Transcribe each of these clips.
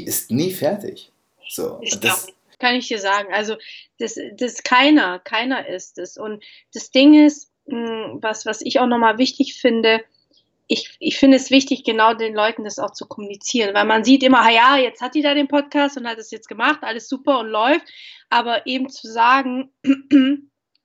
ist nie fertig. So, Ich das, glaub, kann ich dir sagen. Also das, das keiner, keiner ist es. Und das Ding ist, mh, was, was ich auch nochmal wichtig finde, ich, ich finde es wichtig, genau den Leuten das auch zu kommunizieren, weil man sieht immer, ja, jetzt hat die da den Podcast und hat es jetzt gemacht, alles super und läuft, aber eben zu sagen,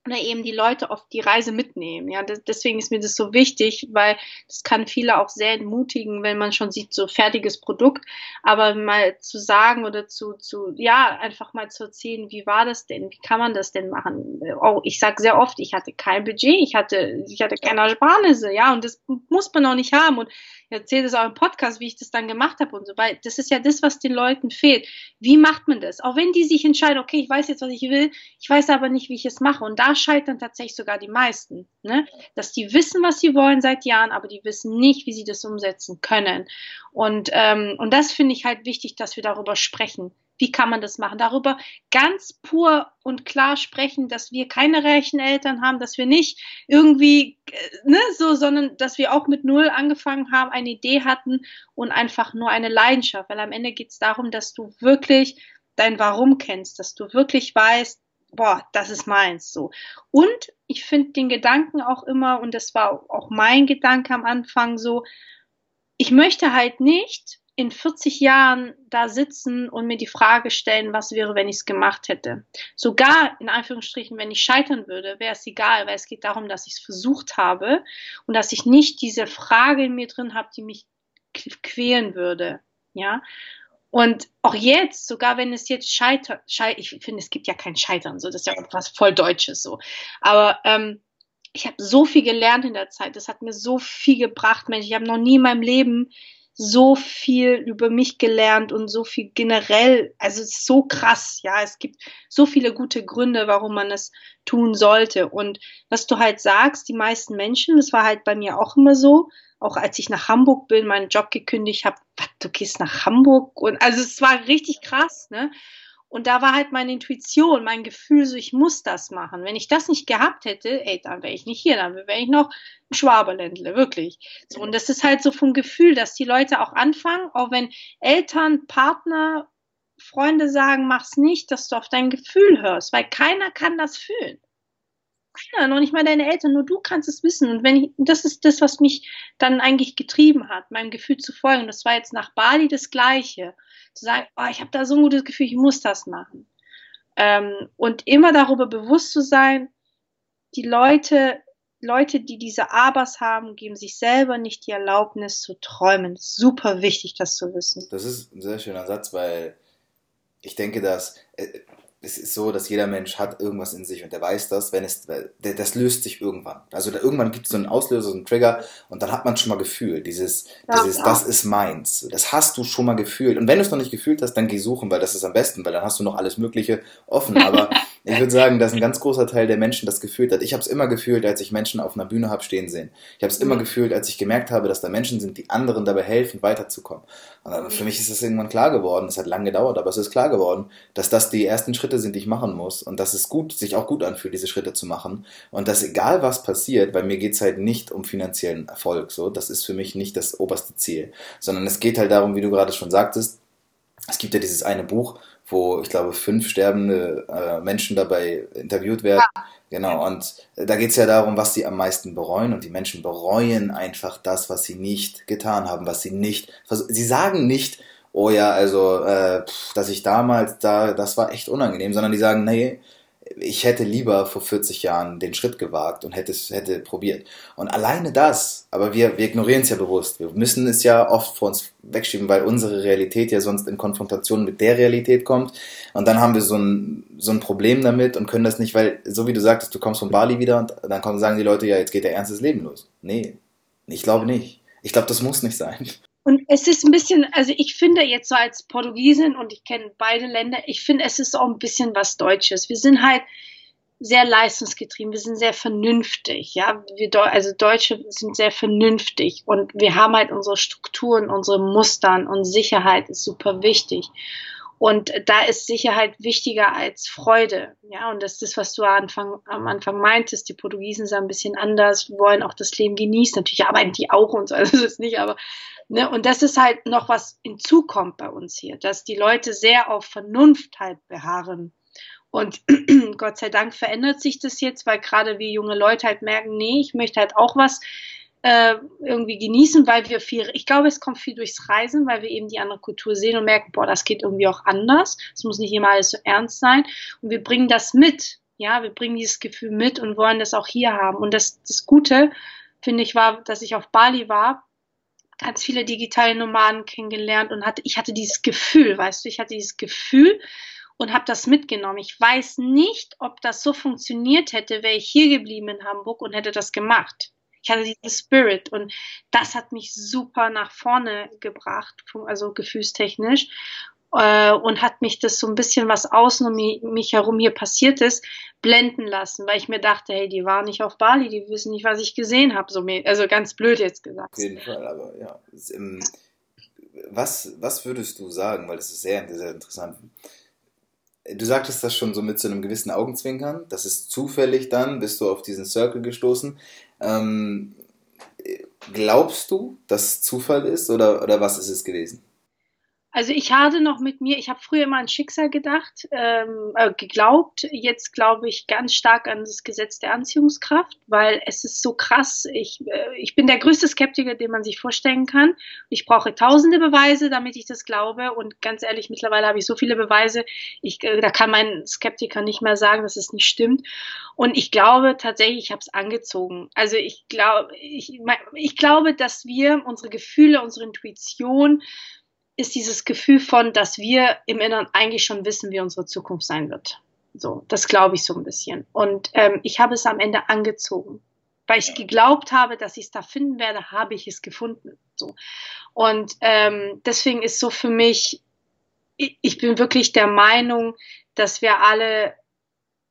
oder eben die Leute auf die Reise mitnehmen. Ja, deswegen ist mir das so wichtig, weil das kann viele auch sehr entmutigen, wenn man schon sieht, so fertiges Produkt, aber mal zu sagen oder zu, zu, ja, einfach mal zu erzählen, wie war das denn? Wie kann man das denn machen? Oh, ich sage sehr oft, ich hatte kein Budget, ich hatte, ich hatte keine Ersparnisse, ja, und das muss man auch nicht haben und ich erzähle das auch im Podcast, wie ich das dann gemacht habe und so, weil das ist ja das, was den Leuten fehlt. Wie macht man das? Auch wenn die sich entscheiden, okay, ich weiß jetzt, was ich will, ich weiß aber nicht, wie ich es mache. Und da scheitern tatsächlich sogar die meisten, ne? dass die wissen, was sie wollen seit Jahren, aber die wissen nicht, wie sie das umsetzen können. Und, ähm, und das finde ich halt wichtig, dass wir darüber sprechen. Wie kann man das machen? Darüber ganz pur und klar sprechen, dass wir keine reichen Eltern haben, dass wir nicht irgendwie, äh, ne, so, sondern dass wir auch mit Null angefangen haben, eine Idee hatten und einfach nur eine Leidenschaft. Weil am Ende geht es darum, dass du wirklich dein Warum kennst, dass du wirklich weißt, boah, das ist meins, so. Und ich finde den Gedanken auch immer, und das war auch mein Gedanke am Anfang so, ich möchte halt nicht in 40 Jahren da sitzen und mir die Frage stellen, was wäre, wenn ich es gemacht hätte. Sogar in Anführungsstrichen, wenn ich scheitern würde, wäre es egal, weil es geht darum, dass ich es versucht habe und dass ich nicht diese Frage in mir drin habe, die mich quälen würde. Ja. Und auch jetzt, sogar wenn es jetzt scheitert, schei ich finde, es gibt ja kein Scheitern, so das ist ja was voll Deutsches so. Aber ähm, ich habe so viel gelernt in der Zeit. Das hat mir so viel gebracht, Mensch. Ich habe noch nie in meinem Leben so viel über mich gelernt und so viel generell, also es ist so krass, ja, es gibt so viele gute Gründe, warum man es tun sollte. Und was du halt sagst, die meisten Menschen, das war halt bei mir auch immer so, auch als ich nach Hamburg bin, meinen Job gekündigt habe, du gehst nach Hamburg und also es war richtig krass, ne? Und da war halt meine Intuition, mein Gefühl, so ich muss das machen. Wenn ich das nicht gehabt hätte, ey, dann wäre ich nicht hier, dann wäre ich noch im Schwaberländle, wirklich. So, und das ist halt so vom Gefühl, dass die Leute auch anfangen, auch wenn Eltern, Partner, Freunde sagen, mach's nicht, dass du auf dein Gefühl hörst, weil keiner kann das fühlen. Keiner, noch nicht mal deine Eltern, nur du kannst es wissen. Und wenn ich, das ist das, was mich dann eigentlich getrieben hat, meinem Gefühl zu folgen. Das war jetzt nach Bali das Gleiche zu sagen, oh, ich habe da so ein gutes Gefühl, ich muss das machen. Ähm, und immer darüber bewusst zu sein, die Leute, Leute, die diese Abers haben, geben sich selber nicht die Erlaubnis zu träumen. Super wichtig, das zu wissen. Das ist ein sehr schöner Satz, weil ich denke, dass äh, es ist so, dass jeder Mensch hat irgendwas in sich und der weiß das, wenn es, das löst sich irgendwann. Also da, irgendwann gibt es so einen Auslöser, so einen Trigger und dann hat man schon mal gefühlt, dieses, ja, dieses, ja. das ist meins. Das hast du schon mal gefühlt. Und wenn du es noch nicht gefühlt hast, dann geh suchen, weil das ist am besten, weil dann hast du noch alles Mögliche offen. Aber ich würde sagen, dass ein ganz großer Teil der Menschen das gefühlt hat. Ich habe es immer gefühlt, als ich Menschen auf einer Bühne habe stehen sehen. Ich habe es immer mhm. gefühlt, als ich gemerkt habe, dass da Menschen sind, die anderen dabei helfen, weiterzukommen. Und für mich ist es irgendwann klar geworden, es hat lange gedauert, aber es ist klar geworden, dass das die ersten Schritte sind, die ich machen muss und dass es gut, sich auch gut anfühlt, diese Schritte zu machen und dass egal was passiert, bei mir geht es halt nicht um finanziellen Erfolg, so, das ist für mich nicht das oberste Ziel, sondern es geht halt darum, wie du gerade schon sagtest, es gibt ja dieses eine Buch, wo ich glaube fünf sterbende äh, Menschen dabei interviewt werden. Ja. Genau, und da geht es ja darum, was sie am meisten bereuen. Und die Menschen bereuen einfach das, was sie nicht getan haben, was sie nicht. Sie sagen nicht, oh ja, also, äh, dass ich damals da, das war echt unangenehm, sondern die sagen, nee, ich hätte lieber vor 40 Jahren den Schritt gewagt und hätte es hätte probiert. Und alleine das, aber wir, wir ignorieren es ja bewusst. Wir müssen es ja oft vor uns wegschieben, weil unsere Realität ja sonst in Konfrontation mit der Realität kommt. Und dann haben wir so ein, so ein Problem damit und können das nicht, weil, so wie du sagtest, du kommst von Bali wieder und dann kommen, sagen die Leute, ja, jetzt geht der ernstes Leben los. Nee, ich glaube nicht. Ich glaube, das muss nicht sein. Und es ist ein bisschen, also ich finde jetzt so als Portugiesin und ich kenne beide Länder, ich finde, es ist auch ein bisschen was Deutsches. Wir sind halt sehr leistungsgetrieben, wir sind sehr vernünftig, ja. Wir, also Deutsche sind sehr vernünftig und wir haben halt unsere Strukturen, unsere Mustern und Sicherheit ist super wichtig. Und da ist Sicherheit wichtiger als Freude. Ja, und das ist das, was du Anfang, am Anfang meintest. Die Portugiesen sind ein bisschen anders, wollen auch das Leben genießen. Natürlich arbeiten die auch und so, also das ist nicht, aber, ne, und das ist halt noch was hinzukommt bei uns hier, dass die Leute sehr auf Vernunft halt beharren. Und Gott sei Dank verändert sich das jetzt, weil gerade wir junge Leute halt merken, nee, ich möchte halt auch was äh, irgendwie genießen, weil wir viel, ich glaube, es kommt viel durchs Reisen, weil wir eben die andere Kultur sehen und merken, boah, das geht irgendwie auch anders. Es muss nicht immer alles so ernst sein. Und wir bringen das mit. Ja, wir bringen dieses Gefühl mit und wollen das auch hier haben. Und das, das Gute, finde ich, war, dass ich auf Bali war, ganz viele digitale Nomaden kennengelernt und hatte, ich hatte dieses Gefühl, weißt du, ich hatte dieses Gefühl und habe das mitgenommen. Ich weiß nicht, ob das so funktioniert hätte, wäre ich hier geblieben in Hamburg und hätte das gemacht. Ich hatte diesen Spirit und das hat mich super nach vorne gebracht, also gefühlstechnisch. Äh, und hat mich das so ein bisschen, was außen um mich herum hier passiert ist, blenden lassen, weil ich mir dachte, hey, die waren nicht auf Bali, die wissen nicht, was ich gesehen habe. So, also ganz blöd jetzt gesagt. Auf jeden Fall, aber ja. Was, was würdest du sagen, weil das ist sehr, sehr interessant. Du sagtest das schon so mit so einem gewissen Augenzwinkern. Das ist zufällig dann, bist du auf diesen Circle gestoßen. Ähm, glaubst du, dass Zufall ist oder, oder was ist es gewesen? Also ich hatte noch mit mir, ich habe früher immer an Schicksal gedacht, ähm, äh, geglaubt. Jetzt glaube ich ganz stark an das Gesetz der Anziehungskraft, weil es ist so krass. Ich, äh, ich bin der größte Skeptiker, den man sich vorstellen kann. Ich brauche tausende Beweise, damit ich das glaube. Und ganz ehrlich, mittlerweile habe ich so viele Beweise, ich, äh, da kann mein Skeptiker nicht mehr sagen, dass es nicht stimmt. Und ich glaube tatsächlich, ich habe es angezogen. Also ich glaube, ich, ich glaube, dass wir unsere Gefühle, unsere Intuition, ist dieses Gefühl von, dass wir im Inneren eigentlich schon wissen, wie unsere Zukunft sein wird. So, das glaube ich so ein bisschen. Und ähm, ich habe es am Ende angezogen. Weil ich geglaubt habe, dass ich es da finden werde, habe ich es gefunden. So. Und ähm, deswegen ist so für mich, ich, ich bin wirklich der Meinung, dass wir alle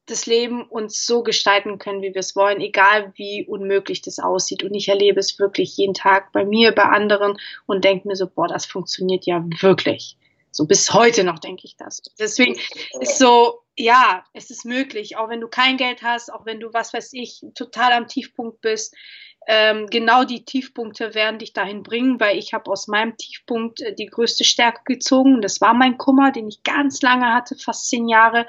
das Leben uns so gestalten können, wie wir es wollen, egal wie unmöglich das aussieht. Und ich erlebe es wirklich jeden Tag bei mir, bei anderen und denke mir so, boah, das funktioniert ja wirklich. So bis heute noch denke ich das. Deswegen ist so, ja, es ist möglich, auch wenn du kein Geld hast, auch wenn du, was weiß ich, total am Tiefpunkt bist ähm, genau die Tiefpunkte werden dich dahin bringen, weil ich habe aus meinem Tiefpunkt äh, die größte Stärke gezogen. Das war mein Kummer, den ich ganz lange hatte, fast zehn Jahre.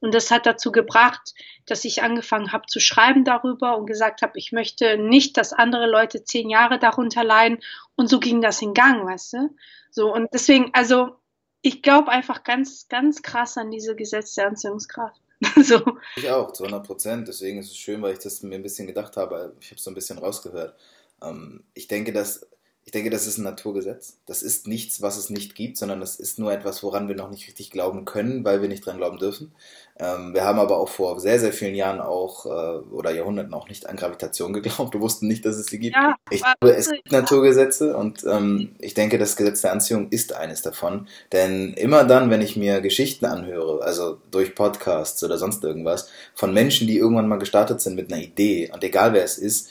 Und das hat dazu gebracht, dass ich angefangen habe zu schreiben darüber und gesagt habe, ich möchte nicht, dass andere Leute zehn Jahre darunter leiden. Und so ging das in Gang, weißt du? So, und deswegen, also ich glaube einfach ganz, ganz krass an diese Gesetze der Anziehungskraft. so. Ich auch, zu 100 Prozent. Deswegen ist es schön, weil ich das mir ein bisschen gedacht habe. Ich habe es so ein bisschen rausgehört. Ähm, ich denke, dass ich denke, das ist ein Naturgesetz. Das ist nichts, was es nicht gibt, sondern das ist nur etwas, woran wir noch nicht richtig glauben können, weil wir nicht dran glauben dürfen. Ähm, wir haben aber auch vor sehr, sehr vielen Jahren auch äh, oder Jahrhunderten auch nicht an Gravitation geglaubt. Wir wussten nicht, dass es sie gibt. Ja, ich glaube, es gibt Naturgesetze und ähm, ich denke, das Gesetz der Anziehung ist eines davon. Denn immer dann, wenn ich mir Geschichten anhöre, also durch Podcasts oder sonst irgendwas, von Menschen, die irgendwann mal gestartet sind mit einer Idee und egal wer es ist,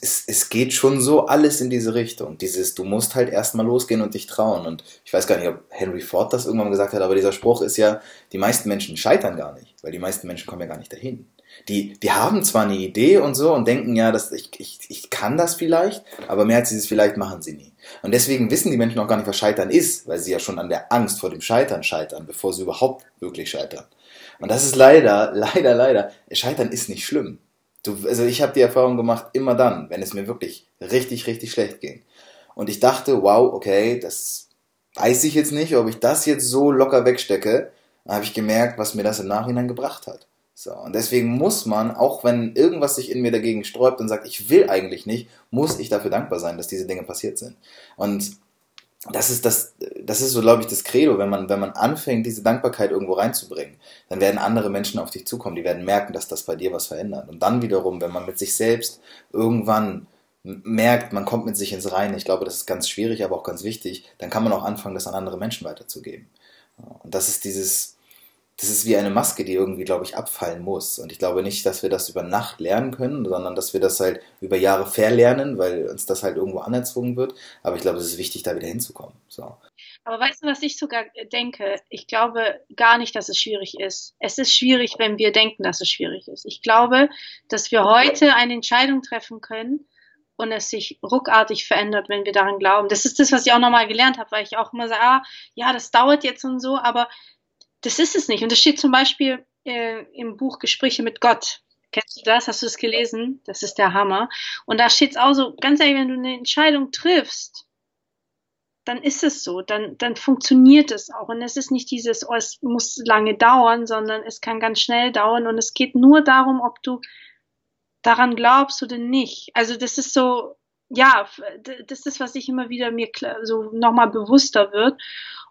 es, es geht schon so alles in diese Richtung. Dieses, du musst halt erstmal losgehen und dich trauen. Und ich weiß gar nicht, ob Henry Ford das irgendwann gesagt hat, aber dieser Spruch ist ja, die meisten Menschen scheitern gar nicht, weil die meisten Menschen kommen ja gar nicht dahin. Die, die haben zwar eine Idee und so und denken, ja, dass ich, ich, ich kann das vielleicht, aber mehr als dieses vielleicht machen sie nie. Und deswegen wissen die Menschen auch gar nicht, was Scheitern ist, weil sie ja schon an der Angst vor dem Scheitern scheitern, bevor sie überhaupt wirklich scheitern. Und das ist leider, leider, leider, Scheitern ist nicht schlimm. Du, also ich habe die Erfahrung gemacht, immer dann, wenn es mir wirklich richtig, richtig schlecht ging. Und ich dachte, wow, okay, das weiß ich jetzt nicht, ob ich das jetzt so locker wegstecke. Dann habe ich gemerkt, was mir das im Nachhinein gebracht hat. So, und deswegen muss man, auch wenn irgendwas sich in mir dagegen sträubt und sagt, ich will eigentlich nicht, muss ich dafür dankbar sein, dass diese Dinge passiert sind. Und das ist das, das ist so, glaube ich, das Credo, wenn man, wenn man anfängt, diese Dankbarkeit irgendwo reinzubringen, dann werden andere Menschen auf dich zukommen, die werden merken, dass das bei dir was verändert. Und dann wiederum, wenn man mit sich selbst irgendwann merkt, man kommt mit sich ins Reine, ich glaube, das ist ganz schwierig, aber auch ganz wichtig, dann kann man auch anfangen, das an andere Menschen weiterzugeben. Und das ist dieses, das ist wie eine Maske, die irgendwie, glaube ich, abfallen muss. Und ich glaube nicht, dass wir das über Nacht lernen können, sondern dass wir das halt über Jahre verlernen, weil uns das halt irgendwo anerzogen wird. Aber ich glaube, es ist wichtig, da wieder hinzukommen. So. Aber weißt du, was ich sogar denke? Ich glaube gar nicht, dass es schwierig ist. Es ist schwierig, wenn wir denken, dass es schwierig ist. Ich glaube, dass wir heute eine Entscheidung treffen können, und es sich ruckartig verändert, wenn wir daran glauben. Das ist das, was ich auch nochmal gelernt habe, weil ich auch immer sage, ah, ja, das dauert jetzt und so, aber das ist es nicht. Und das steht zum Beispiel äh, im Buch Gespräche mit Gott. Kennst du das? Hast du es gelesen? Das ist der Hammer. Und da steht es auch so, ganz ehrlich, wenn du eine Entscheidung triffst, dann ist es so, dann, dann funktioniert es auch. Und es ist nicht dieses, oh, es muss lange dauern, sondern es kann ganz schnell dauern. Und es geht nur darum, ob du daran glaubst oder nicht. Also das ist so, ja, das ist, was ich immer wieder mir so nochmal bewusster wird.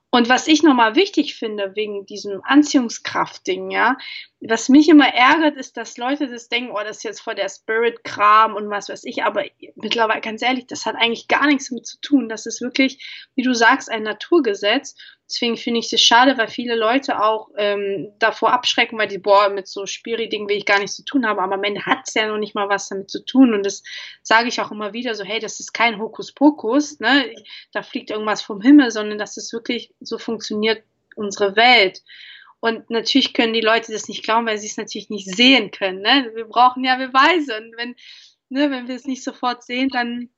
Und was ich nochmal wichtig finde, wegen diesem Anziehungskraft-Ding, ja, was mich immer ärgert, ist, dass Leute das denken, oh, das ist jetzt voll der Spirit-Kram und was weiß ich, aber mittlerweile, ganz ehrlich, das hat eigentlich gar nichts damit zu tun. Das ist wirklich, wie du sagst, ein Naturgesetz. Deswegen finde ich es schade, weil viele Leute auch ähm, davor abschrecken, weil die, boah, mit so Spiri-Dingen will ich gar nichts zu tun haben. Aber am Ende hat es ja noch nicht mal was damit zu tun. Und das sage ich auch immer wieder so, hey, das ist kein Hokuspokus, ne? Da fliegt irgendwas vom Himmel, sondern das ist wirklich, so funktioniert unsere Welt. Und natürlich können die Leute das nicht glauben, weil sie es natürlich nicht sehen können. Ne? Wir brauchen ja Beweise. Und wenn, ne, wenn wir es nicht sofort sehen, dann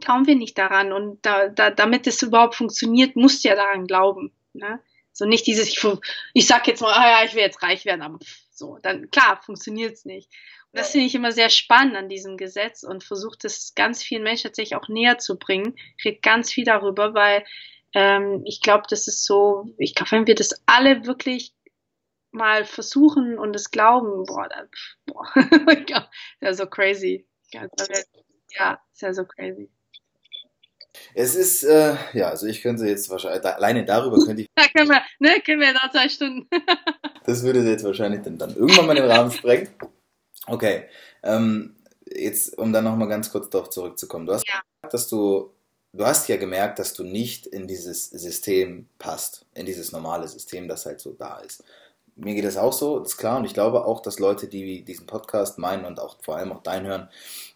glauben wir nicht daran. Und da, da, damit es überhaupt funktioniert, musst du ja daran glauben. Ne? So nicht dieses, ich, ich sag jetzt mal, ah ja, ich will jetzt reich werden, aber so, dann klar, funktioniert es nicht. Und das finde ich immer sehr spannend an diesem Gesetz und versuche das ganz vielen Menschen tatsächlich auch näher zu bringen. Ich rede ganz viel darüber, weil ähm, ich glaube, das ist so, ich glaube, wenn wir das alle wirklich mal versuchen und es glauben, boah, da, boah, ja, ist ja so crazy. Ja, ist ja so crazy. Es ist, äh, ja, also ich könnte jetzt wahrscheinlich, da, alleine darüber könnte ich. Da können wir, ne, können wir da zwei Stunden. das würde jetzt wahrscheinlich dann, dann irgendwann mal den Rahmen sprengen. Okay, ähm, jetzt, um dann nochmal ganz kurz darauf zurückzukommen. Du hast ja. gesagt, dass du, du hast ja gemerkt, dass du nicht in dieses System passt, in dieses normale System, das halt so da ist. Mir geht das auch so, ist klar, und ich glaube auch, dass Leute, die diesen Podcast meinen und auch vor allem auch dein hören,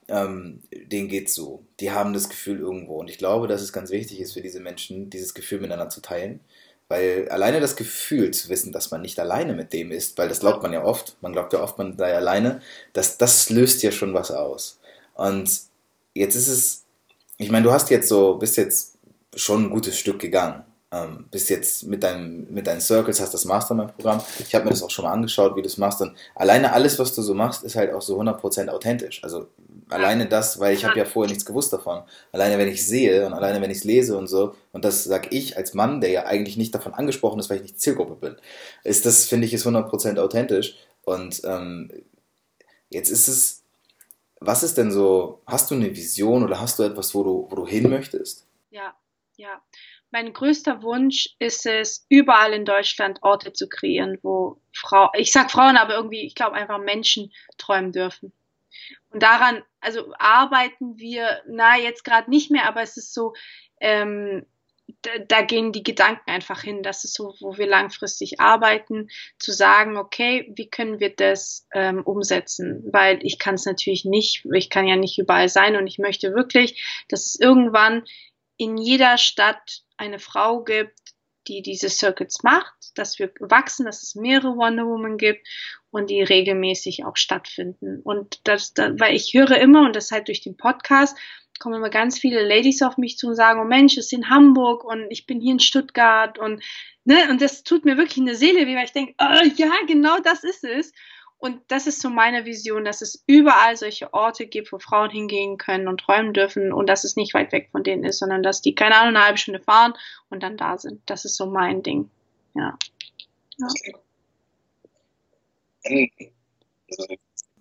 ähm, denen geht's so. Die haben das Gefühl irgendwo. Und ich glaube, dass es ganz wichtig ist für diese Menschen, dieses Gefühl miteinander zu teilen. Weil alleine das Gefühl zu wissen, dass man nicht alleine mit dem ist, weil das glaubt man ja oft, man glaubt ja oft, man sei alleine, das, das löst ja schon was aus. Und jetzt ist es, ich meine, du hast jetzt so, bist jetzt schon ein gutes Stück gegangen. Ähm, bist jetzt mit, deinem, mit deinen Circles, hast das Mastermind-Programm. Ich habe mir das auch schon mal angeschaut, wie du es machst. Und alleine alles, was du so machst, ist halt auch so 100% authentisch. Also alleine das, weil ich habe ja vorher nichts gewusst davon. Alleine wenn ich sehe und alleine wenn ich es lese und so, und das sag ich als Mann, der ja eigentlich nicht davon angesprochen ist, weil ich nicht Zielgruppe bin, ist das, finde ich, ist 100% authentisch. Und ähm, jetzt ist es, was ist denn so, hast du eine Vision oder hast du etwas, wo du, wo du hin möchtest? Ja, ja. Mein größter Wunsch ist es, überall in Deutschland Orte zu kreieren, wo Frau, ich sag Frauen, aber irgendwie, ich glaube einfach Menschen träumen dürfen. Und daran, also arbeiten wir, na, jetzt gerade nicht mehr, aber es ist so, ähm, da, da, gehen die Gedanken einfach hin. Das ist so, wo wir langfristig arbeiten, zu sagen, okay, wie können wir das ähm, umsetzen? Weil ich kann es natürlich nicht, ich kann ja nicht überall sein und ich möchte wirklich, dass es irgendwann in jeder Stadt eine Frau gibt, die diese Circuits macht, dass wir wachsen, dass es mehrere Wonder Woman gibt und die regelmäßig auch stattfinden. Und das, das weil ich höre immer, und das halt durch den Podcast, kommen immer ganz viele Ladies auf mich zu und sagen, oh Mensch, es ist in Hamburg und ich bin hier in Stuttgart und, ne, und das tut mir wirklich in der Seele weh, weil ich denke, oh, ja, genau das ist es. Und das ist so meine Vision, dass es überall solche Orte gibt, wo Frauen hingehen können und träumen dürfen und dass es nicht weit weg von denen ist, sondern dass die, keine Ahnung, eine halbe Stunde fahren und dann da sind. Das ist so mein Ding. Ja. ja.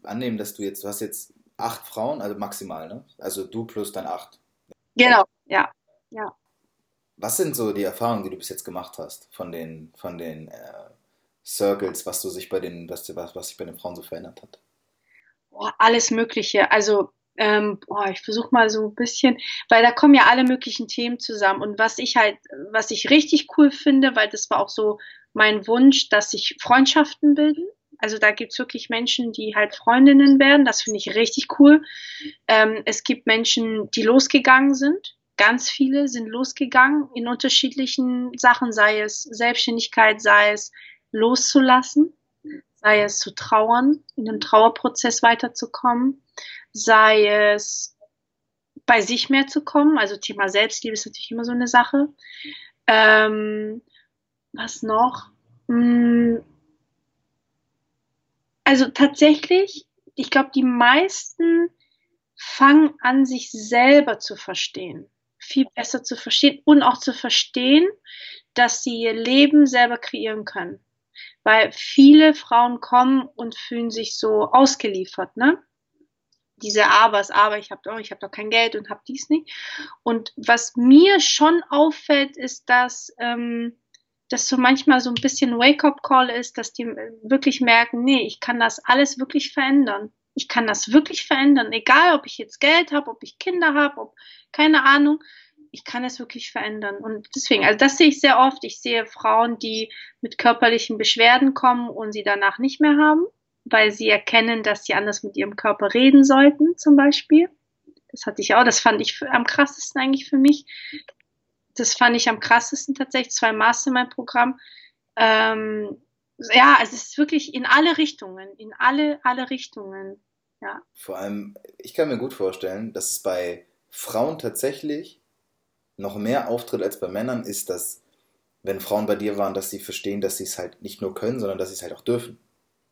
Annehmen, dass du jetzt, du hast jetzt acht Frauen, also maximal, ne? Also du plus dann acht. Genau, ja. ja. Was sind so die Erfahrungen, die du bis jetzt gemacht hast von den, von den äh, Circles, was du sich bei den, was, was, sich bei den Frauen so verändert hat? Boah, alles Mögliche. Also ähm, boah, ich versuche mal so ein bisschen, weil da kommen ja alle möglichen Themen zusammen. Und was ich halt, was ich richtig cool finde, weil das war auch so mein Wunsch, dass sich Freundschaften bilden. Also da gibt's wirklich Menschen, die halt Freundinnen werden. Das finde ich richtig cool. Ähm, es gibt Menschen, die losgegangen sind. Ganz viele sind losgegangen in unterschiedlichen Sachen, sei es Selbstständigkeit, sei es loszulassen, sei es zu trauern, in einem Trauerprozess weiterzukommen sei es bei sich mehr zu kommen, also Thema Selbstliebe ist natürlich immer so eine Sache. Ähm, was noch? Hm, also tatsächlich, ich glaube, die meisten fangen an, sich selber zu verstehen, viel besser zu verstehen und auch zu verstehen, dass sie ihr Leben selber kreieren können. Weil viele Frauen kommen und fühlen sich so ausgeliefert, ne? diese Abers, aber ich habe doch, ich habe doch kein Geld und habe dies nicht. Und was mir schon auffällt, ist, dass ähm, das so manchmal so ein bisschen Wake-up-Call ist, dass die wirklich merken, nee, ich kann das alles wirklich verändern. Ich kann das wirklich verändern, egal ob ich jetzt Geld habe, ob ich Kinder habe, ob keine Ahnung, ich kann es wirklich verändern. Und deswegen, also das sehe ich sehr oft. Ich sehe Frauen, die mit körperlichen Beschwerden kommen und sie danach nicht mehr haben weil sie erkennen, dass sie anders mit ihrem Körper reden sollten, zum Beispiel. Das hatte ich auch, das fand ich am krassesten eigentlich für mich. Das fand ich am krassesten tatsächlich, zwei Mastermind-Programm. Ähm, ja, also es ist wirklich in alle Richtungen, in alle, alle Richtungen. Ja. Vor allem, ich kann mir gut vorstellen, dass es bei Frauen tatsächlich noch mehr auftritt als bei Männern, ist, dass, wenn Frauen bei dir waren, dass sie verstehen, dass sie es halt nicht nur können, sondern dass sie es halt auch dürfen.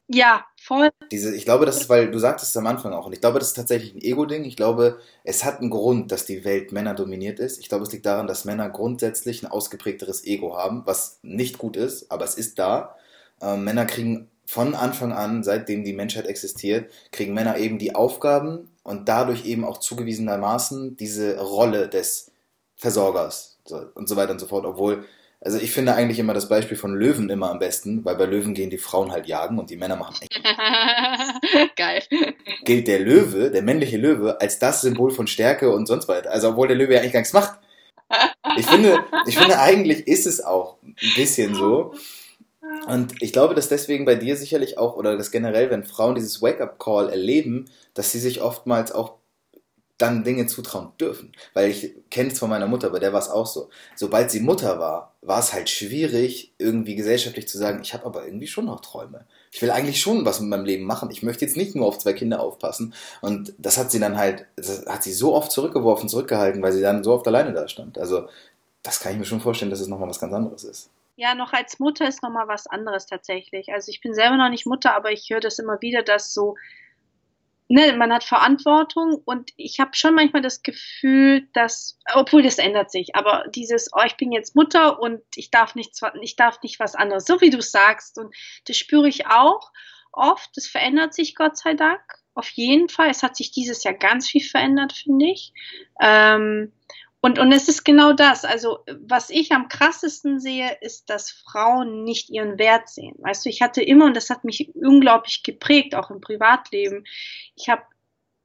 Ja, voll. Diese, ich glaube, das ist, weil du sagtest es am Anfang auch, und ich glaube, das ist tatsächlich ein Ego-Ding. Ich glaube, es hat einen Grund, dass die Welt Männer dominiert ist. Ich glaube, es liegt daran, dass Männer grundsätzlich ein ausgeprägteres Ego haben, was nicht gut ist, aber es ist da. Ähm, Männer kriegen von Anfang an, seitdem die Menschheit existiert, kriegen Männer eben die Aufgaben und dadurch eben auch zugewiesenermaßen diese Rolle des Versorgers und so weiter und so fort, obwohl also ich finde eigentlich immer das Beispiel von Löwen immer am besten, weil bei Löwen gehen die Frauen halt jagen und die Männer machen echt. Geil. Gilt der Löwe, der männliche Löwe, als das Symbol von Stärke und sonst weiter. Also obwohl der Löwe ja eigentlich gar nichts macht. Ich finde, ich finde eigentlich ist es auch ein bisschen so. Und ich glaube, dass deswegen bei dir sicherlich auch, oder dass generell, wenn Frauen dieses Wake-up-Call erleben, dass sie sich oftmals auch dann Dinge zutrauen dürfen. Weil ich kenne es von meiner Mutter, bei der war es auch so. Sobald sie Mutter war, war es halt schwierig, irgendwie gesellschaftlich zu sagen, ich habe aber irgendwie schon noch Träume. Ich will eigentlich schon was mit meinem Leben machen. Ich möchte jetzt nicht nur auf zwei Kinder aufpassen. Und das hat sie dann halt, das hat sie so oft zurückgeworfen, zurückgehalten, weil sie dann so oft alleine da stand. Also das kann ich mir schon vorstellen, dass es nochmal was ganz anderes ist. Ja, noch als Mutter ist nochmal was anderes tatsächlich. Also ich bin selber noch nicht Mutter, aber ich höre das immer wieder, dass so ne, man hat Verantwortung und ich habe schon manchmal das Gefühl, dass, obwohl das ändert sich, aber dieses, oh, ich bin jetzt Mutter und ich darf nichts, ich darf nicht was anderes, so wie du sagst und das spüre ich auch oft, das verändert sich Gott sei Dank, auf jeden Fall, es hat sich dieses Jahr ganz viel verändert, finde ich. Ähm, und, und es ist genau das. Also, was ich am krassesten sehe, ist, dass Frauen nicht ihren Wert sehen. Weißt du, ich hatte immer, und das hat mich unglaublich geprägt, auch im Privatleben, ich habe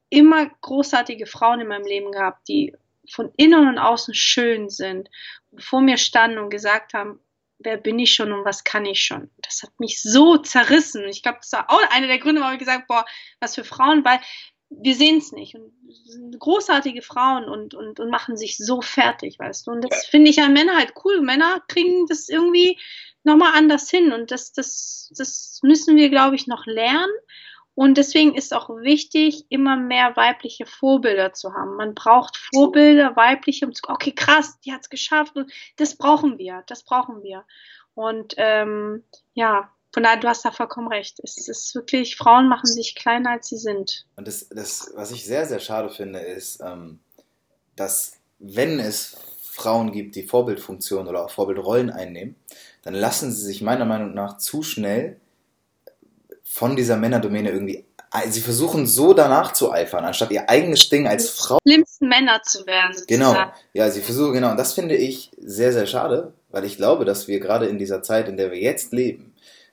immer großartige Frauen in meinem Leben gehabt, die von innen und außen schön sind und vor mir standen und gesagt haben, wer bin ich schon und was kann ich schon. Das hat mich so zerrissen. Ich glaube, das war auch einer der Gründe, warum ich gesagt boah, was für Frauen, weil wir sehen es nicht. Und sind großartige Frauen und, und, und machen sich so fertig, weißt du. Und das finde ich an Männern halt cool. Männer kriegen das irgendwie nochmal anders hin. Und das, das, das müssen wir, glaube ich, noch lernen. Und deswegen ist auch wichtig, immer mehr weibliche Vorbilder zu haben. Man braucht Vorbilder, weibliche, um zu, okay, krass, die hat es geschafft. Und das brauchen wir, das brauchen wir. Und ähm, ja, von daher, du hast da vollkommen recht. Es ist wirklich, Frauen machen sich kleiner, als sie sind. Und das, das was ich sehr, sehr schade finde, ist, ähm, dass wenn es Frauen gibt, die Vorbildfunktionen oder auch Vorbildrollen einnehmen, dann lassen sie sich meiner Meinung nach zu schnell von dieser Männerdomäne irgendwie sie versuchen so danach zu eifern, anstatt ihr eigenes Ding als Frau. Schlimmsten Männer zu werden. Genau. Ja, sie versuchen, genau. Und das finde ich sehr, sehr schade, weil ich glaube, dass wir gerade in dieser Zeit, in der wir jetzt leben,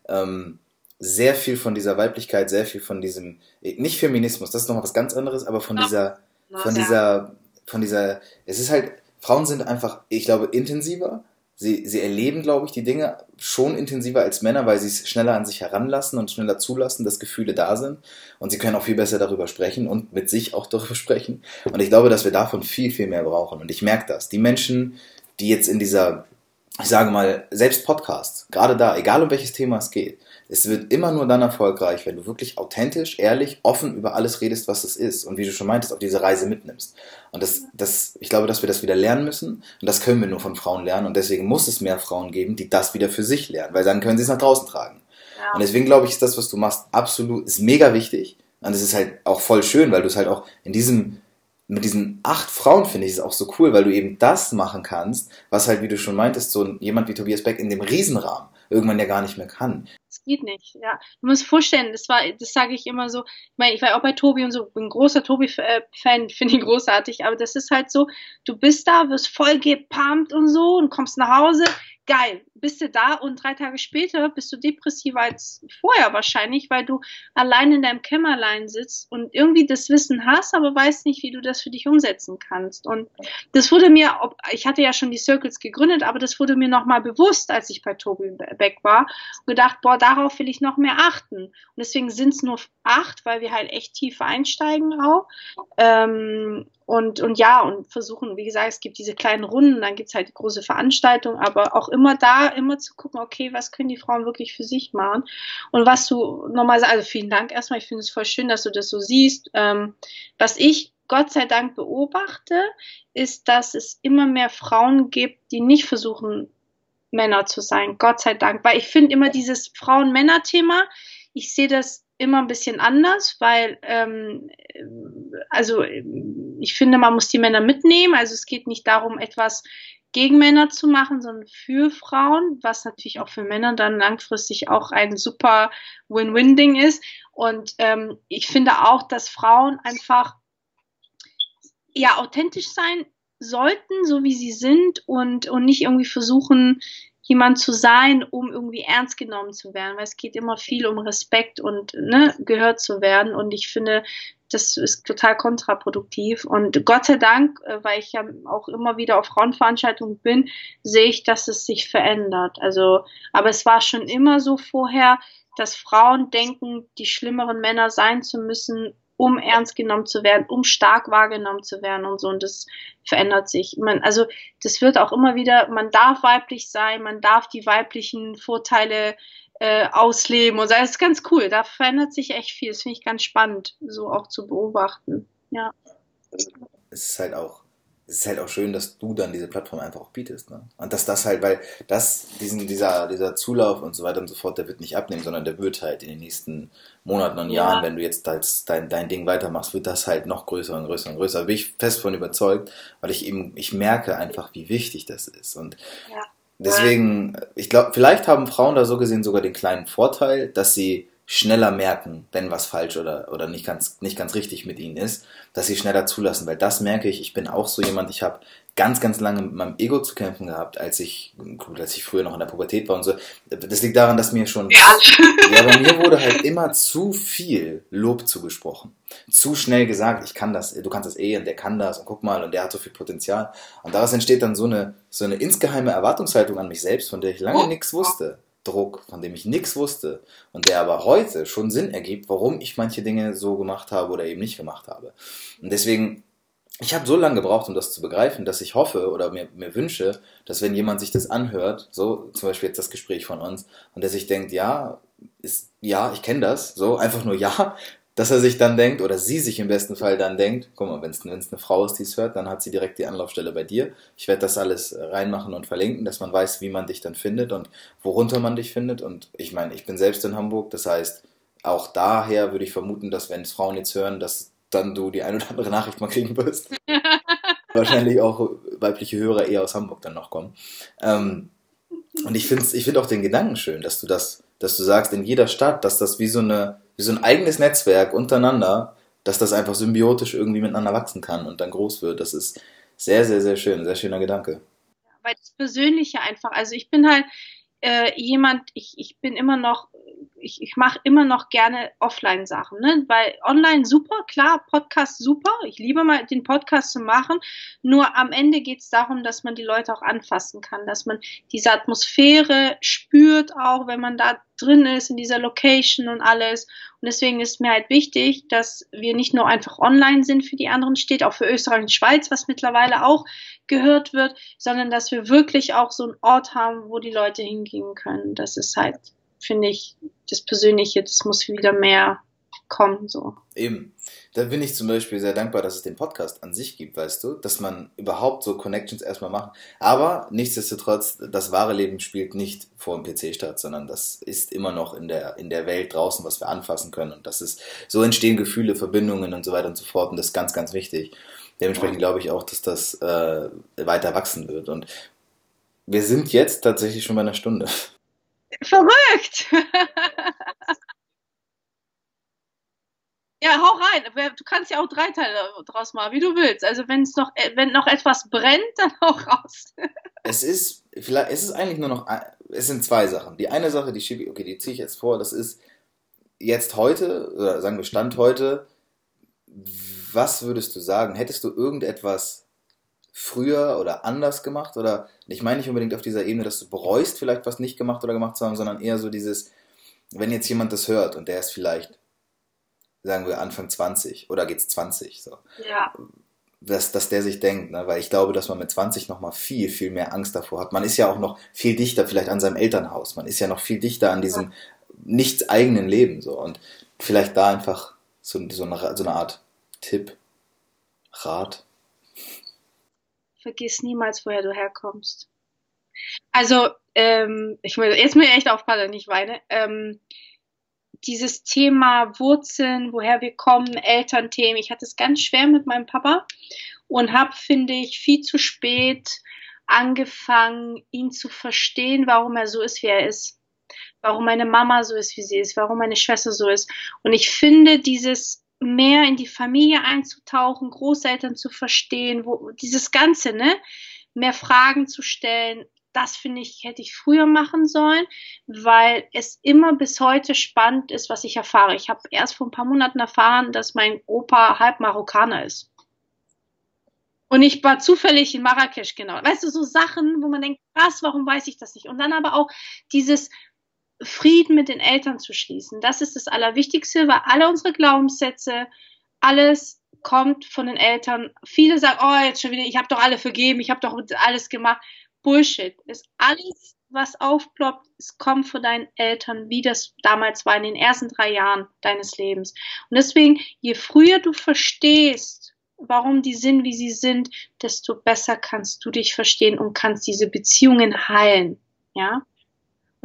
ähm, sehr viel von dieser Weiblichkeit, sehr viel von diesem, nicht Feminismus, das ist nochmal was ganz anderes, aber von dieser von dieser, von dieser, es ist halt, Frauen sind einfach, ich glaube, intensiver. Sie, sie erleben, glaube ich, die Dinge schon intensiver als Männer, weil sie es schneller an sich heranlassen und schneller zulassen, dass Gefühle da sind. Und sie können auch viel besser darüber sprechen und mit sich auch darüber sprechen. Und ich glaube, dass wir davon viel, viel mehr brauchen. Und ich merke das. Die Menschen, die jetzt in dieser, ich sage mal, selbst Podcasts, gerade da, egal um welches Thema es geht, es wird immer nur dann erfolgreich, wenn du wirklich authentisch, ehrlich, offen über alles redest, was es ist und wie du schon meintest, auf diese Reise mitnimmst. Und das, das, ich glaube, dass wir das wieder lernen müssen und das können wir nur von Frauen lernen und deswegen muss es mehr Frauen geben, die das wieder für sich lernen, weil dann können sie es nach draußen tragen. Ja. Und deswegen glaube ich, ist das, was du machst, absolut, ist mega wichtig und es ist halt auch voll schön, weil du es halt auch in diesem mit diesen acht Frauen finde ich es auch so cool, weil du eben das machen kannst, was halt, wie du schon meintest, so jemand wie Tobias Beck in dem Riesenrahmen irgendwann ja gar nicht mehr kann. Es geht nicht, ja. Du musst vorstellen, das war, das sage ich immer so, ich meine, ich war auch bei Tobi und so, bin ein großer Tobi-Fan, finde ihn großartig, aber das ist halt so, du bist da, wirst voll gepumpt und so und kommst nach Hause, geil, bist du da und drei Tage später bist du depressiver als vorher wahrscheinlich, weil du allein in deinem Kämmerlein sitzt und irgendwie das Wissen hast, aber weißt nicht, wie du das für dich umsetzen kannst. Und das wurde mir, ich hatte ja schon die Circles gegründet, aber das wurde mir nochmal bewusst, als ich bei Tobi Beck war und gedacht, boah, darauf will ich noch mehr achten. Und deswegen sind es nur acht, weil wir halt echt tief einsteigen auch. Ähm, und, und ja, und versuchen, wie gesagt, es gibt diese kleinen Runden, dann gibt es halt große Veranstaltung, aber auch immer da, immer zu gucken, okay, was können die Frauen wirklich für sich machen? Und was du nochmal sagst, also vielen Dank erstmal, ich finde es voll schön, dass du das so siehst. Ähm, was ich Gott sei Dank beobachte, ist, dass es immer mehr Frauen gibt, die nicht versuchen, Männer zu sein. Gott sei Dank. Weil ich finde immer dieses Frauen-Männer-Thema, ich sehe das immer ein bisschen anders, weil ähm, also ich finde, man muss die Männer mitnehmen. Also es geht nicht darum, etwas gegen Männer zu machen, sondern für Frauen, was natürlich auch für Männer dann langfristig auch ein super Win-Win-Ding ist. Und ähm, ich finde auch, dass Frauen einfach ja authentisch sein sollten, so wie sie sind und, und nicht irgendwie versuchen, jemand zu sein, um irgendwie ernst genommen zu werden, weil es geht immer viel um Respekt und ne, gehört zu werden. Und ich finde, das ist total kontraproduktiv. Und Gott sei Dank, äh, weil ich ja auch immer wieder auf Frauenveranstaltungen bin, sehe ich, dass es sich verändert. Also, aber es war schon immer so vorher, dass Frauen denken, die schlimmeren Männer sein zu müssen, um ernst genommen zu werden, um stark wahrgenommen zu werden und so. Und das verändert sich. Man, also das wird auch immer wieder, man darf weiblich sein, man darf die weiblichen Vorteile äh, ausleben und so. Das ist ganz cool. Da verändert sich echt viel. Das finde ich ganz spannend, so auch zu beobachten. Ja. Es ist halt auch es ist halt auch schön, dass du dann diese Plattform einfach auch bietest. Ne? Und dass das halt, weil das, diesen, dieser, dieser Zulauf und so weiter und so fort, der wird nicht abnehmen, sondern der wird halt in den nächsten Monaten und Jahren, ja. wenn du jetzt dein, dein Ding weitermachst, wird das halt noch größer und größer und größer. Da bin ich fest von überzeugt, weil ich eben, ich merke einfach, wie wichtig das ist. Und ja. deswegen, ich glaube, vielleicht haben Frauen da so gesehen sogar den kleinen Vorteil, dass sie schneller merken, wenn was falsch oder, oder nicht, ganz, nicht ganz richtig mit ihnen ist, dass sie schneller zulassen, weil das merke ich, ich bin auch so jemand, ich habe ganz, ganz lange mit meinem Ego zu kämpfen gehabt, als ich, gut, als ich früher noch in der Pubertät war und so. Das liegt daran, dass mir schon, ja, ja bei mir wurde halt immer zu viel Lob zugesprochen. Zu schnell gesagt, ich kann das, du kannst das eh und der kann das und guck mal und der hat so viel Potenzial. Und daraus entsteht dann so eine, so eine insgeheime Erwartungshaltung an mich selbst, von der ich lange oh. nichts wusste. Druck, von dem ich nichts wusste und der aber heute schon Sinn ergibt, warum ich manche Dinge so gemacht habe oder eben nicht gemacht habe. Und deswegen, ich habe so lange gebraucht, um das zu begreifen, dass ich hoffe oder mir, mir wünsche, dass wenn jemand sich das anhört, so zum Beispiel jetzt das Gespräch von uns, und der sich denkt, ja, ist, ja, ich kenne das, so einfach nur ja, dass er sich dann denkt, oder sie sich im besten Fall dann denkt, guck mal, wenn es eine Frau ist, die es hört, dann hat sie direkt die Anlaufstelle bei dir. Ich werde das alles reinmachen und verlinken, dass man weiß, wie man dich dann findet und worunter man dich findet. Und ich meine, ich bin selbst in Hamburg, das heißt, auch daher würde ich vermuten, dass wenn es Frauen jetzt hören, dass dann du die ein oder andere Nachricht mal kriegen wirst. Wahrscheinlich auch weibliche Hörer eher aus Hamburg dann noch kommen. Ähm, und ich finde ich find auch den Gedanken schön, dass du das, dass du sagst, in jeder Stadt, dass das wie so eine wie so ein eigenes Netzwerk untereinander, dass das einfach symbiotisch irgendwie miteinander wachsen kann und dann groß wird. Das ist sehr, sehr, sehr schön, sehr schöner Gedanke. Weil das Persönliche einfach, also ich bin halt äh, jemand, ich, ich bin immer noch ich, ich mache immer noch gerne Offline-Sachen, ne? Weil online super, klar, Podcast super. Ich liebe mal den Podcast zu machen. Nur am Ende geht es darum, dass man die Leute auch anfassen kann, dass man diese Atmosphäre spürt, auch wenn man da drin ist, in dieser Location und alles. Und deswegen ist mir halt wichtig, dass wir nicht nur einfach online sind für die anderen steht, auch für Österreich und Schweiz, was mittlerweile auch gehört wird, sondern dass wir wirklich auch so einen Ort haben, wo die Leute hingehen können. Das ist halt, finde ich, das Persönliche, das muss wieder mehr kommen, so. Eben. Da bin ich zum Beispiel sehr dankbar, dass es den Podcast an sich gibt, weißt du, dass man überhaupt so Connections erstmal macht. Aber nichtsdestotrotz, das wahre Leben spielt nicht vor dem PC statt, sondern das ist immer noch in der, in der Welt draußen, was wir anfassen können. Und das ist, so entstehen Gefühle, Verbindungen und so weiter und so fort. Und das ist ganz, ganz wichtig. Dementsprechend glaube ich auch, dass das äh, weiter wachsen wird. Und wir sind jetzt tatsächlich schon bei einer Stunde. Verrückt! Ja, hau rein. Du kannst ja auch drei Teile draus machen, wie du willst. Also wenn es noch, äh, wenn noch etwas brennt, dann auch raus. Es ist, vielleicht, es ist eigentlich nur noch, es sind zwei Sachen. Die eine Sache, die schiebe okay, die ziehe ich jetzt vor, das ist jetzt heute, oder sagen wir Stand heute, was würdest du sagen? Hättest du irgendetwas früher oder anders gemacht? Oder ich meine nicht unbedingt auf dieser Ebene, dass du bereust, vielleicht was nicht gemacht oder gemacht zu haben, sondern eher so dieses, wenn jetzt jemand das hört und der ist vielleicht sagen wir Anfang 20 oder geht's 20 so. Ja. Dass, dass der sich denkt, ne? weil ich glaube, dass man mit 20 nochmal viel, viel mehr Angst davor hat. Man ist ja auch noch viel dichter vielleicht an seinem Elternhaus. Man ist ja noch viel dichter an diesem ja. nicht eigenen Leben. So. Und vielleicht da einfach so, so, eine, so eine Art Tipp, Rat. Vergiss niemals, woher du herkommst. Also, ähm, ich will jetzt mir echt aufpassen, ich nicht weine. Ähm, dieses Thema Wurzeln, woher wir kommen, Elternthemen. Ich hatte es ganz schwer mit meinem Papa und habe, finde ich, viel zu spät angefangen, ihn zu verstehen, warum er so ist, wie er ist. Warum meine Mama so ist, wie sie ist, warum meine Schwester so ist. Und ich finde, dieses mehr in die Familie einzutauchen, Großeltern zu verstehen, wo dieses Ganze, ne, mehr Fragen zu stellen, das finde ich, hätte ich früher machen sollen, weil es immer bis heute spannend ist, was ich erfahre. Ich habe erst vor ein paar Monaten erfahren, dass mein Opa halb Marokkaner ist. Und ich war zufällig in Marrakesch, genau. Weißt du, so Sachen, wo man denkt, was, warum weiß ich das nicht? Und dann aber auch dieses Frieden mit den Eltern zu schließen. Das ist das Allerwichtigste, weil alle unsere Glaubenssätze, alles kommt von den Eltern. Viele sagen, oh, jetzt schon wieder, ich habe doch alle vergeben, ich habe doch alles gemacht. Bullshit. Ist alles, was aufploppt, es kommt von deinen Eltern, wie das damals war in den ersten drei Jahren deines Lebens. Und deswegen, je früher du verstehst, warum die sind, wie sie sind, desto besser kannst du dich verstehen und kannst diese Beziehungen heilen. Ja.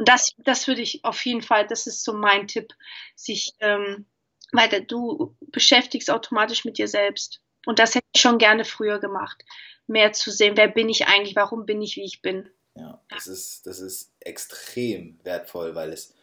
Und das, das würde ich auf jeden Fall, das ist so mein Tipp, sich, ähm, weil du beschäftigst automatisch mit dir selbst. Und das hätte ich schon gerne früher gemacht mehr zu sehen, wer bin ich eigentlich, warum bin ich, wie ich bin. Ja, das ist, das ist extrem wertvoll, weil es,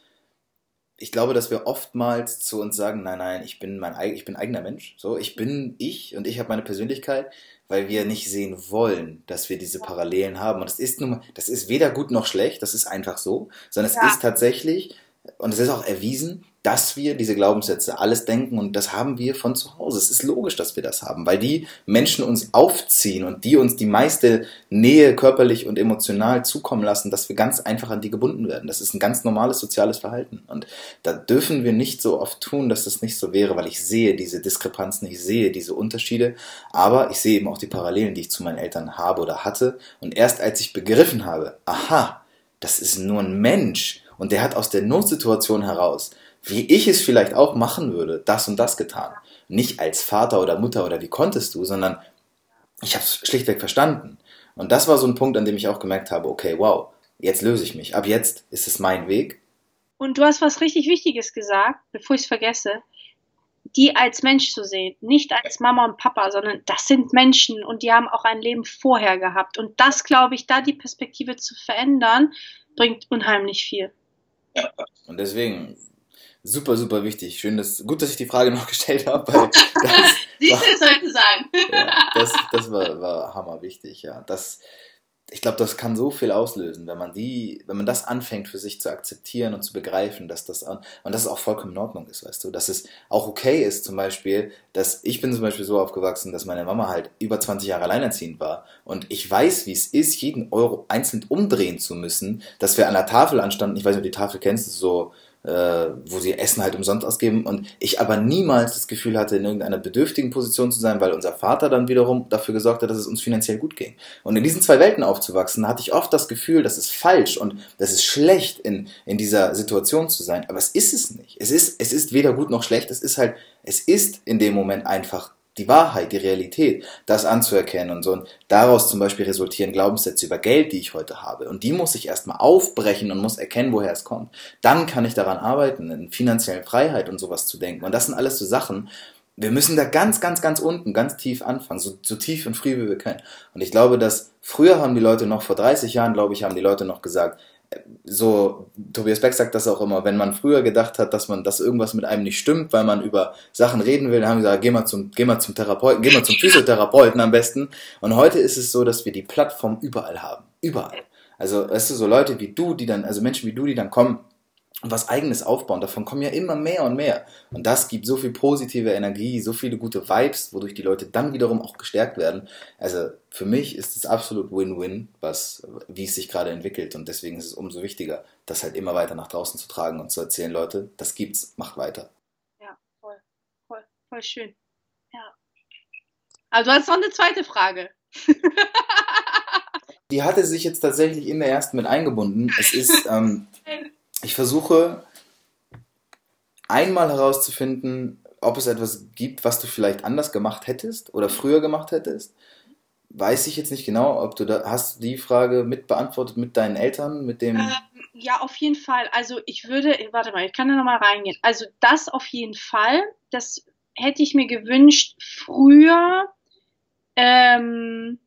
ich glaube, dass wir oftmals zu uns sagen, nein, nein, ich bin mein ich bin eigener Mensch, so, ich bin ich und ich habe meine Persönlichkeit, weil wir nicht sehen wollen, dass wir diese Parallelen haben. Und das ist nun, das ist weder gut noch schlecht, das ist einfach so, sondern es ja. ist tatsächlich, und es ist auch erwiesen, dass wir diese Glaubenssätze alles denken und das haben wir von zu Hause. Es ist logisch, dass wir das haben, weil die Menschen uns aufziehen und die uns die meiste Nähe körperlich und emotional zukommen lassen, dass wir ganz einfach an die gebunden werden. Das ist ein ganz normales soziales Verhalten und da dürfen wir nicht so oft tun, dass das nicht so wäre, weil ich sehe diese Diskrepanzen, ich sehe diese Unterschiede, aber ich sehe eben auch die Parallelen, die ich zu meinen Eltern habe oder hatte und erst als ich begriffen habe, aha, das ist nur ein Mensch und der hat aus der Notsituation heraus wie ich es vielleicht auch machen würde, das und das getan. Nicht als Vater oder Mutter oder wie konntest du, sondern ich habe es schlichtweg verstanden. Und das war so ein Punkt, an dem ich auch gemerkt habe, okay, wow, jetzt löse ich mich. Ab jetzt ist es mein Weg. Und du hast was richtig Wichtiges gesagt, bevor ich es vergesse. Die als Mensch zu sehen, nicht als Mama und Papa, sondern das sind Menschen und die haben auch ein Leben vorher gehabt. Und das, glaube ich, da die Perspektive zu verändern, bringt unheimlich viel. Und deswegen super, super wichtig. Schön, dass, gut, dass ich die Frage noch gestellt habe. Weil das Siehst du, heute sagen. ja, das das war, war hammer wichtig, ja. Das, ich glaube, das kann so viel auslösen, wenn man die, wenn man das anfängt für sich zu akzeptieren und zu begreifen, dass das und dass es auch vollkommen in Ordnung ist, weißt du, dass es auch okay ist, zum Beispiel, dass ich bin zum Beispiel so aufgewachsen, dass meine Mama halt über 20 Jahre alleinerziehend war und ich weiß, wie es ist, jeden Euro einzeln umdrehen zu müssen, dass wir an der Tafel anstanden, ich weiß nicht, ob du die Tafel kennst, so äh, wo sie Essen halt umsonst ausgeben und ich aber niemals das Gefühl hatte, in irgendeiner bedürftigen Position zu sein, weil unser Vater dann wiederum dafür gesorgt hat, dass es uns finanziell gut ging. Und in diesen zwei Welten aufzuwachsen, hatte ich oft das Gefühl, das ist falsch und das ist schlecht, in, in dieser Situation zu sein. Aber es ist es nicht. Es ist, es ist weder gut noch schlecht, es ist halt, es ist in dem Moment einfach die Wahrheit, die Realität, das anzuerkennen und so. Und daraus zum Beispiel resultieren Glaubenssätze über Geld, die ich heute habe. Und die muss ich erstmal aufbrechen und muss erkennen, woher es kommt. Dann kann ich daran arbeiten, in finanziellen Freiheit und sowas zu denken. Und das sind alles so Sachen, wir müssen da ganz, ganz, ganz unten, ganz tief anfangen, so, so tief und früh wie wir können. Und ich glaube, dass früher haben die Leute noch, vor 30 Jahren, glaube ich, haben die Leute noch gesagt, so, Tobias Beck sagt das auch immer, wenn man früher gedacht hat, dass man, dass irgendwas mit einem nicht stimmt, weil man über Sachen reden will, dann haben wir gesagt, geh mal zum, geh mal zum Therapeuten, geh mal zum Physiotherapeuten am besten. Und heute ist es so, dass wir die Plattform überall haben. Überall. Also, weißt du, so Leute wie du, die dann, also Menschen wie du, die dann kommen, und was eigenes aufbauen. Davon kommen ja immer mehr und mehr. Und das gibt so viel positive Energie, so viele gute Vibes, wodurch die Leute dann wiederum auch gestärkt werden. Also für mich ist es absolut Win-Win, was, wie es sich gerade entwickelt. Und deswegen ist es umso wichtiger, das halt immer weiter nach draußen zu tragen und zu erzählen, Leute, das gibt's, macht weiter. Ja, voll, voll, voll schön. Ja. Also du hast noch eine zweite Frage. Die hatte sich jetzt tatsächlich in der ersten mit eingebunden. Es ist, ähm, ich versuche einmal herauszufinden, ob es etwas gibt, was du vielleicht anders gemacht hättest oder früher gemacht hättest. Weiß ich jetzt nicht genau, ob du da hast die Frage mit beantwortet mit deinen Eltern, mit dem. Ähm, ja, auf jeden Fall. Also ich würde, warte mal, ich kann da nochmal reingehen. Also das auf jeden Fall, das hätte ich mir gewünscht früher. Ähm,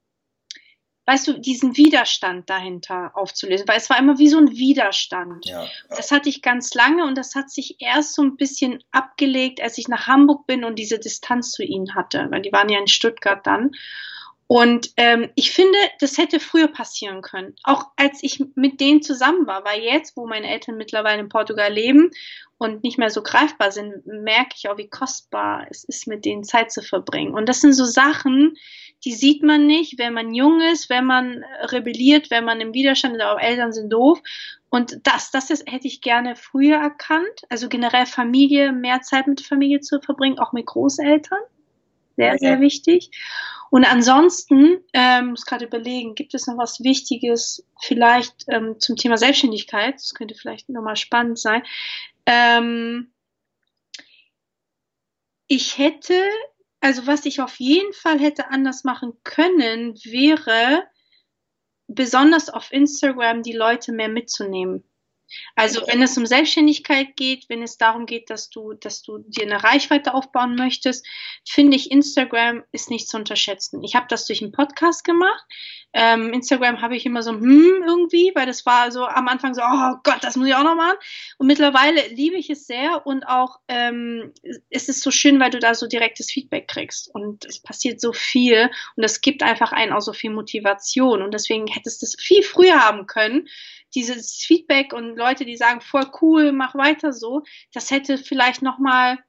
weißt du, diesen Widerstand dahinter aufzulösen, weil es war immer wie so ein Widerstand. Ja. Das hatte ich ganz lange und das hat sich erst so ein bisschen abgelegt, als ich nach Hamburg bin und diese Distanz zu ihnen hatte, weil die waren ja in Stuttgart dann. Und ähm, ich finde, das hätte früher passieren können, auch als ich mit denen zusammen war, weil jetzt, wo meine Eltern mittlerweile in Portugal leben und nicht mehr so greifbar sind, merke ich auch, wie kostbar es ist, mit denen Zeit zu verbringen. Und das sind so Sachen, die sieht man nicht, wenn man jung ist, wenn man rebelliert, wenn man im Widerstand ist, auch Eltern sind doof. Und das, das ist, hätte ich gerne früher erkannt. Also generell Familie, mehr Zeit mit Familie zu verbringen, auch mit Großeltern. Sehr, sehr wichtig. Und ansonsten, ähm, muss gerade überlegen, gibt es noch was Wichtiges vielleicht ähm, zum Thema Selbstständigkeit? Das könnte vielleicht nochmal spannend sein. Ähm, ich hätte also was ich auf jeden Fall hätte anders machen können, wäre besonders auf Instagram die Leute mehr mitzunehmen. Also wenn es um Selbstständigkeit geht, wenn es darum geht, dass du, dass du dir eine Reichweite aufbauen möchtest, finde ich Instagram ist nicht zu unterschätzen. Ich habe das durch einen Podcast gemacht. Ähm, Instagram habe ich immer so hm irgendwie, weil das war so am Anfang so, oh Gott, das muss ich auch noch machen. Und mittlerweile liebe ich es sehr und auch ähm, es ist so schön, weil du da so direktes Feedback kriegst und es passiert so viel und es gibt einfach einen auch so viel Motivation und deswegen hättest du es viel früher haben können dieses Feedback und Leute, die sagen, voll cool, mach weiter so, das hätte vielleicht nochmal,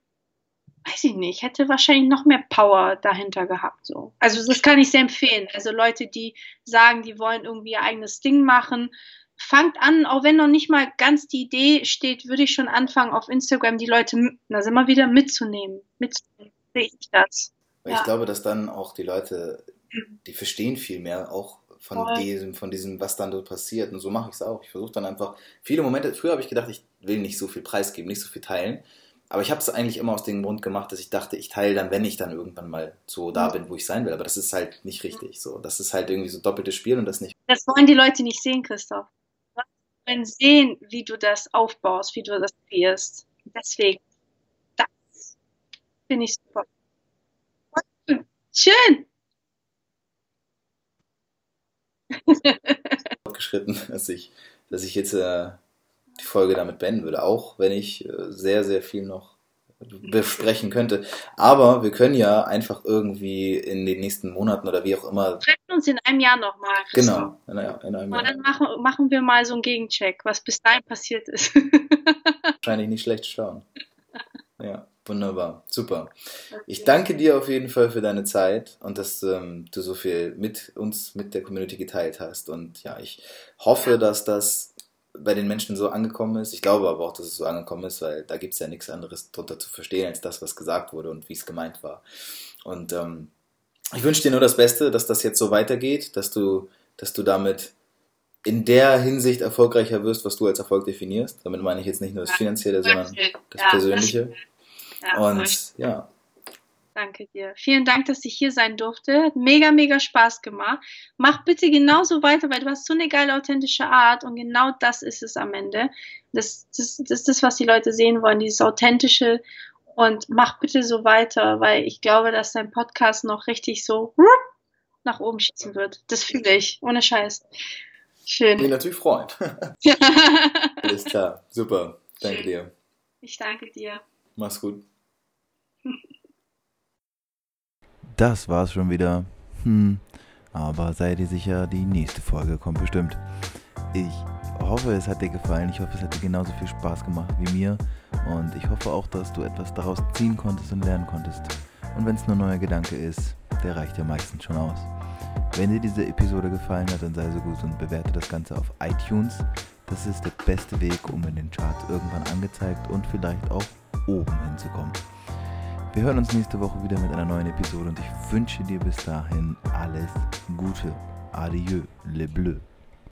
weiß ich nicht, hätte wahrscheinlich noch mehr Power dahinter gehabt. So. Also das kann ich sehr empfehlen. Also Leute, die sagen, die wollen irgendwie ihr eigenes Ding machen, fangt an, auch wenn noch nicht mal ganz die Idee steht, würde ich schon anfangen, auf Instagram die Leute, da sind wir wieder mitzunehmen. Mitzunehmen, sehe ich das. Weil ja. ich glaube, dass dann auch die Leute, die verstehen viel mehr, auch von Voll. diesem, von diesem, was dann so passiert. Und so mache ich es auch. Ich versuche dann einfach, viele Momente, früher habe ich gedacht, ich will nicht so viel preisgeben, nicht so viel teilen. Aber ich habe es eigentlich immer aus dem Grund gemacht, dass ich dachte, ich teile dann, wenn ich dann irgendwann mal so da bin, wo ich sein will. Aber das ist halt nicht richtig so. Das ist halt irgendwie so doppeltes Spiel und das nicht. Das wollen die Leute nicht sehen, Christoph. Die wollen sehen, wie du das aufbaust, wie du das kreierst. Deswegen, das finde ich super. Schön. fortgeschritten, dass ich, dass ich jetzt äh, die Folge damit beenden würde, auch wenn ich äh, sehr, sehr viel noch besprechen könnte. Aber wir können ja einfach irgendwie in den nächsten Monaten oder wie auch immer. Wir treffen uns in einem Jahr nochmal. Genau, in, in einem Jahr. Und dann machen, machen wir mal so einen Gegencheck, was bis dahin passiert ist. Wahrscheinlich nicht schlecht schauen. Ja, wunderbar, super. Okay. Ich danke dir auf jeden Fall für deine Zeit und dass ähm, du so viel mit uns, mit der Community geteilt hast. Und ja, ich hoffe, ja. dass das bei den Menschen so angekommen ist. Ich glaube aber auch, dass es so angekommen ist, weil da gibt es ja nichts anderes drunter zu verstehen, als das, was gesagt wurde und wie es gemeint war. Und ähm, ich wünsche dir nur das Beste, dass das jetzt so weitergeht, dass du, dass du damit in der Hinsicht erfolgreicher wirst, was du als Erfolg definierst. Damit meine ich jetzt nicht nur das Finanzielle, sondern das Persönliche. Und ja, Danke dir. Vielen Dank, dass ich hier sein durfte. Hat mega, mega Spaß gemacht. Mach bitte genauso weiter, weil du hast so eine geile, authentische Art und genau das ist es am Ende. Das, das, das ist das, was die Leute sehen wollen, dieses authentische und mach bitte so weiter, weil ich glaube, dass dein Podcast noch richtig so nach oben schießen wird. Das fühle ich. Ohne Scheiß. Schön. Mich natürlich freuen. Alles klar. Super. Danke Schön. dir. Ich danke dir. Mach's gut. Das war's schon wieder. Hm, aber sei dir sicher, die nächste Folge kommt bestimmt. Ich hoffe, es hat dir gefallen. Ich hoffe, es hat dir genauso viel Spaß gemacht wie mir. Und ich hoffe auch, dass du etwas daraus ziehen konntest und lernen konntest. Und wenn es nur ein neuer Gedanke ist, der reicht ja meistens schon aus. Wenn dir diese Episode gefallen hat, dann sei so gut und bewerte das Ganze auf iTunes. Das ist der beste Weg, um in den Charts irgendwann angezeigt und vielleicht auch oben hinzukommen. Wir hören uns nächste Woche wieder mit einer neuen Episode und ich wünsche dir bis dahin alles Gute. Adieu, le bleu.